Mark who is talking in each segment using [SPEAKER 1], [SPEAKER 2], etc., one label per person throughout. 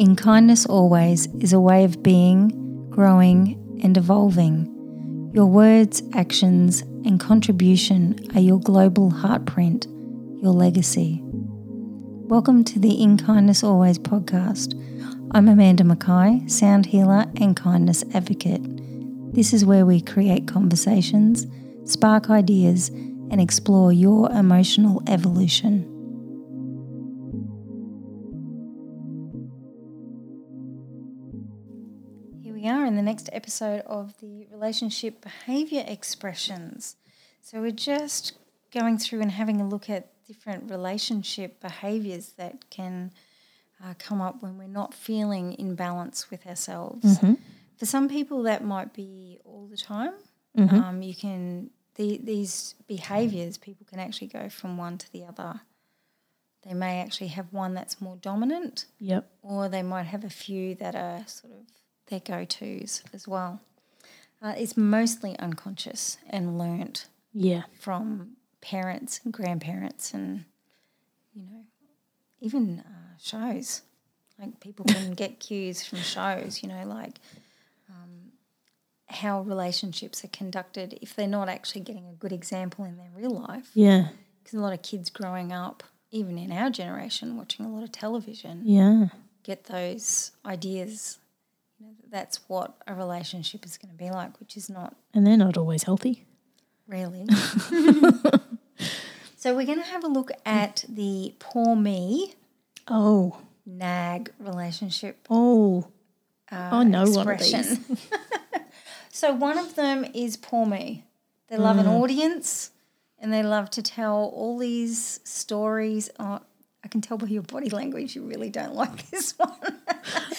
[SPEAKER 1] In Kindness Always is a way of being, growing, and evolving. Your words, actions, and contribution are your global heartprint, your legacy. Welcome to the In Kindness Always podcast. I'm Amanda Mackay, sound healer and kindness advocate. This is where we create conversations, spark ideas, and explore your emotional evolution. We are in the next episode of the relationship behavior expressions. So, we're just going through and having a look at different relationship behaviors that can uh, come up when we're not feeling in balance with ourselves. For some people, that might be all the time. Um, you can the, these behaviors, people can actually go from one to the other. They may actually have one that's more dominant,
[SPEAKER 2] Yep.
[SPEAKER 1] or they might have a few that are sort of their go tos as well. Uh, it's mostly unconscious and learnt
[SPEAKER 2] Yeah.
[SPEAKER 1] from parents and grandparents and you know even uh, shows like people can get cues from shows you know like um, how relationships are conducted if they're not actually getting a good example in their real life
[SPEAKER 2] Yeah.
[SPEAKER 1] because a lot of kids growing up even in our generation watching a lot of television
[SPEAKER 2] Yeah.
[SPEAKER 1] get those ideas you know that's what a relationship is going to be like which is not
[SPEAKER 2] And they're not always healthy.
[SPEAKER 1] Really? so we're going to have a look at the poor me
[SPEAKER 2] Oh.
[SPEAKER 1] nag relationship
[SPEAKER 2] Oh.
[SPEAKER 1] uh,
[SPEAKER 2] I know one of
[SPEAKER 1] expression. so one of them is poor me. They love
[SPEAKER 2] Mm.
[SPEAKER 1] an audience and they love to tell all these stories. Oh, can tell by your body language you really don't like this one.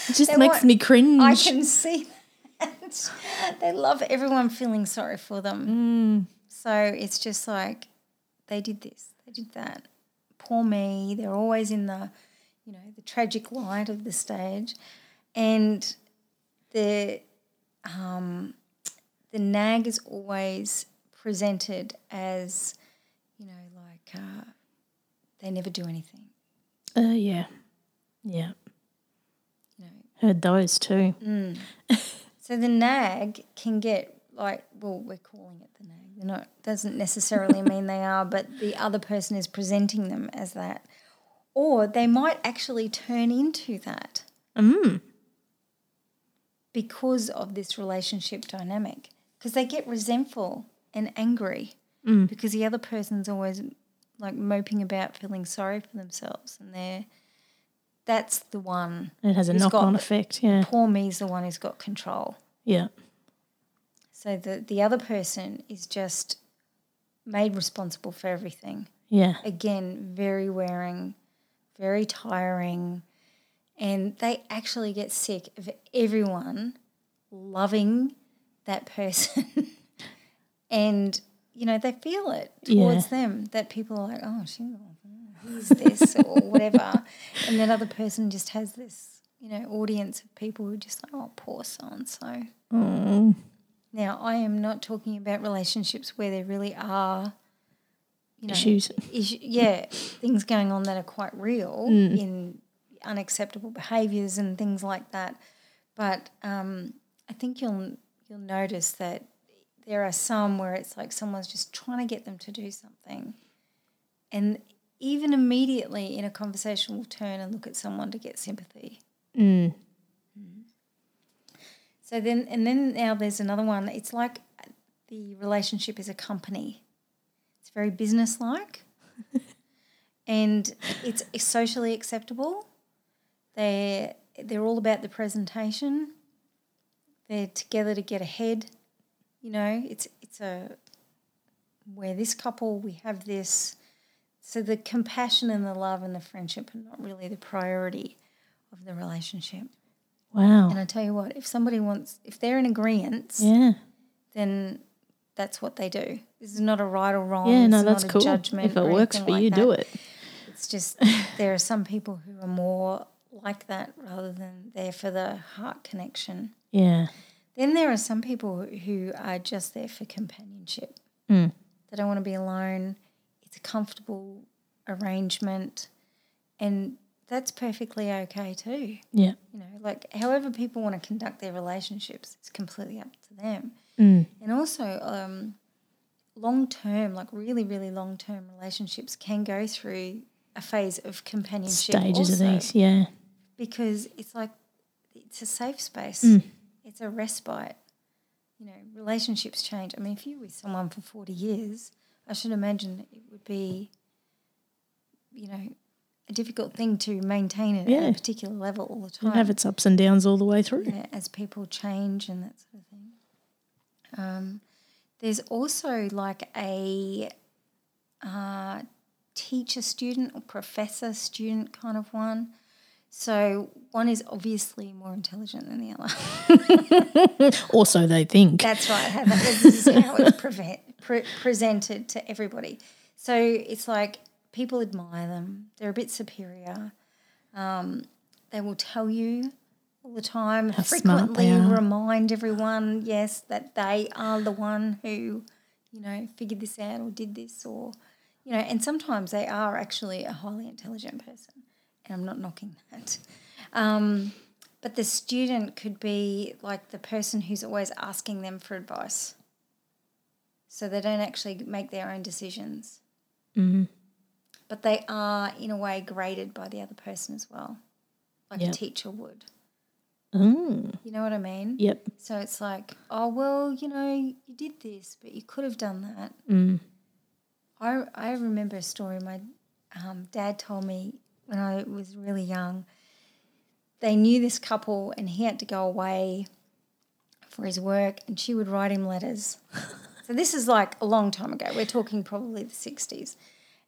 [SPEAKER 2] It just
[SPEAKER 1] They
[SPEAKER 2] makes
[SPEAKER 1] want-
[SPEAKER 2] me cringe.
[SPEAKER 1] I can see that. They love everyone feeling sorry for them. So it's just like they did this, they did that. Poor me. They're always in the, you know, the tragic light of the stage, and the, um, the nag is always presented as, you know, like uh, they never do anything.
[SPEAKER 2] Uh, yeah. Yeah.
[SPEAKER 1] Know,
[SPEAKER 2] Heard those too.
[SPEAKER 1] So the nag can get like well, we're calling it the nag. They're not doesn't necessarily mean they are, but the other person is presenting them as that. Or they might actually turn into that
[SPEAKER 2] Mm.
[SPEAKER 1] because of this relationship dynamic. Because they get resentful and angry
[SPEAKER 2] Mm.
[SPEAKER 1] because the other person's always like moping about feeling sorry for themselves and they're that's the one.
[SPEAKER 2] It has a knock on effect. Yeah.
[SPEAKER 1] Poor me's the one who's got control.
[SPEAKER 2] Yeah.
[SPEAKER 1] So the the other person is just made responsible for everything.
[SPEAKER 2] Yeah.
[SPEAKER 1] Again, very wearing, very tiring, and they actually get sick of everyone loving that person. and you know, they feel it towards them that people are like, oh, she, who's this or whatever, and that other person just has this, you know, audience of people who are just like, oh, poor so and so. Now, I am not talking about relationships where there really are, you know,
[SPEAKER 2] Issues.
[SPEAKER 1] issu- yeah, things going on that are quite real in unacceptable behaviours and things like that. But um, I think you'll you'll notice that there are some where it's like someone's just trying to get them to do something, and even immediately in a conversation we'll turn and look at someone to get sympathy.
[SPEAKER 2] Mm.
[SPEAKER 1] So then, and then now there's another one. It's like the relationship is a company. It's very business-like, and it's socially acceptable. They're, they're all about the presentation. They're together to get ahead. You know, it's it's a where this couple we have this. So the compassion and the love and the friendship are not really the priority of the relationship.
[SPEAKER 2] Wow.
[SPEAKER 1] And I tell you what, if somebody wants, if they're in agreement,
[SPEAKER 2] Yeah.
[SPEAKER 1] then that's what they do. This is not a right or wrong.
[SPEAKER 2] Yeah, no, that's cool.
[SPEAKER 1] Judgment
[SPEAKER 2] If it works for
[SPEAKER 1] like
[SPEAKER 2] you,
[SPEAKER 1] that.
[SPEAKER 2] do it.
[SPEAKER 1] It's just there are some people who are more like that rather than there for the heart connection.
[SPEAKER 2] Yeah.
[SPEAKER 1] Then there are some people who are just there for companionship.
[SPEAKER 2] Mm.
[SPEAKER 1] They don't want to be alone. It's a comfortable arrangement, and that's perfectly okay too.
[SPEAKER 2] Yeah.
[SPEAKER 1] You know, like however people want to conduct their relationships, it's completely up to them.
[SPEAKER 2] Mm.
[SPEAKER 1] And also, um, long term, like really, really long term relationships can go through a phase of companionship.
[SPEAKER 2] Stages
[SPEAKER 1] also,
[SPEAKER 2] of these. Yeah.
[SPEAKER 1] Because it's like, it's a safe space,
[SPEAKER 2] Mm.
[SPEAKER 1] It's a respite. You know, relationships change. I mean, if you're with someone for 40 years, I should imagine it would be, you know, a difficult thing to maintain it at a particular level all the time
[SPEAKER 2] have its ups and downs all the way through.
[SPEAKER 1] yeah, as people change and that sort of thing. Um, there's also like a uh, teacher student or professor student kind of one. So one is obviously more intelligent than the other.
[SPEAKER 2] Also, they think.
[SPEAKER 1] That's right. How this is how it's prevent, pre- presented to everybody. So it's like people admire them. They're a bit superior. Um, they will tell you all the time,
[SPEAKER 2] How
[SPEAKER 1] frequently remind everyone, yes, that they are the one who, you know, figured this out or did this or, you know, and sometimes they are actually a highly intelligent person. And I'm not knocking that. Um, but the student could be like the person who's always asking them for advice. So they don't actually make their own decisions.
[SPEAKER 2] Mhm.
[SPEAKER 1] But they are, in a way, graded by the other person as well, like
[SPEAKER 2] Yep.
[SPEAKER 1] a teacher would.
[SPEAKER 2] Mm.
[SPEAKER 1] You know what I mean?
[SPEAKER 2] Yep.
[SPEAKER 1] So it's like, oh, well, you know, you did this, but you could have done that.
[SPEAKER 2] Mm.
[SPEAKER 1] I, I remember a story my um, dad told me when I was really young. They knew this couple and he had to go away for his work and she would write him letters. so this is like a long time ago. We're talking probably the 60s.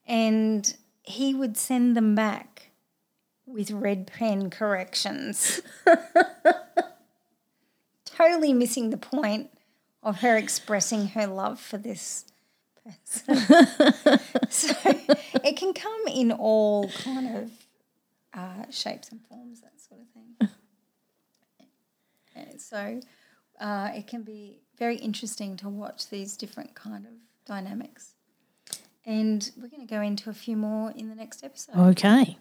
[SPEAKER 1] And he would send them back with red pen corrections. totally missing the point of her expressing her love for this person. so it can come in all kind of uh, shapes and forms, that sort of thing. And so uh, it can be very interesting to watch these different kind of dynamics. And we're going to go into a few more in the next episode.
[SPEAKER 2] Okay.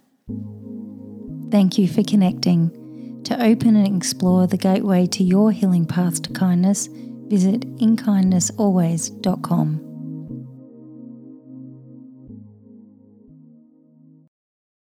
[SPEAKER 1] Thank you for connecting. To open and explore the gateway to your healing path to kindness, visit inkindnessalways.com.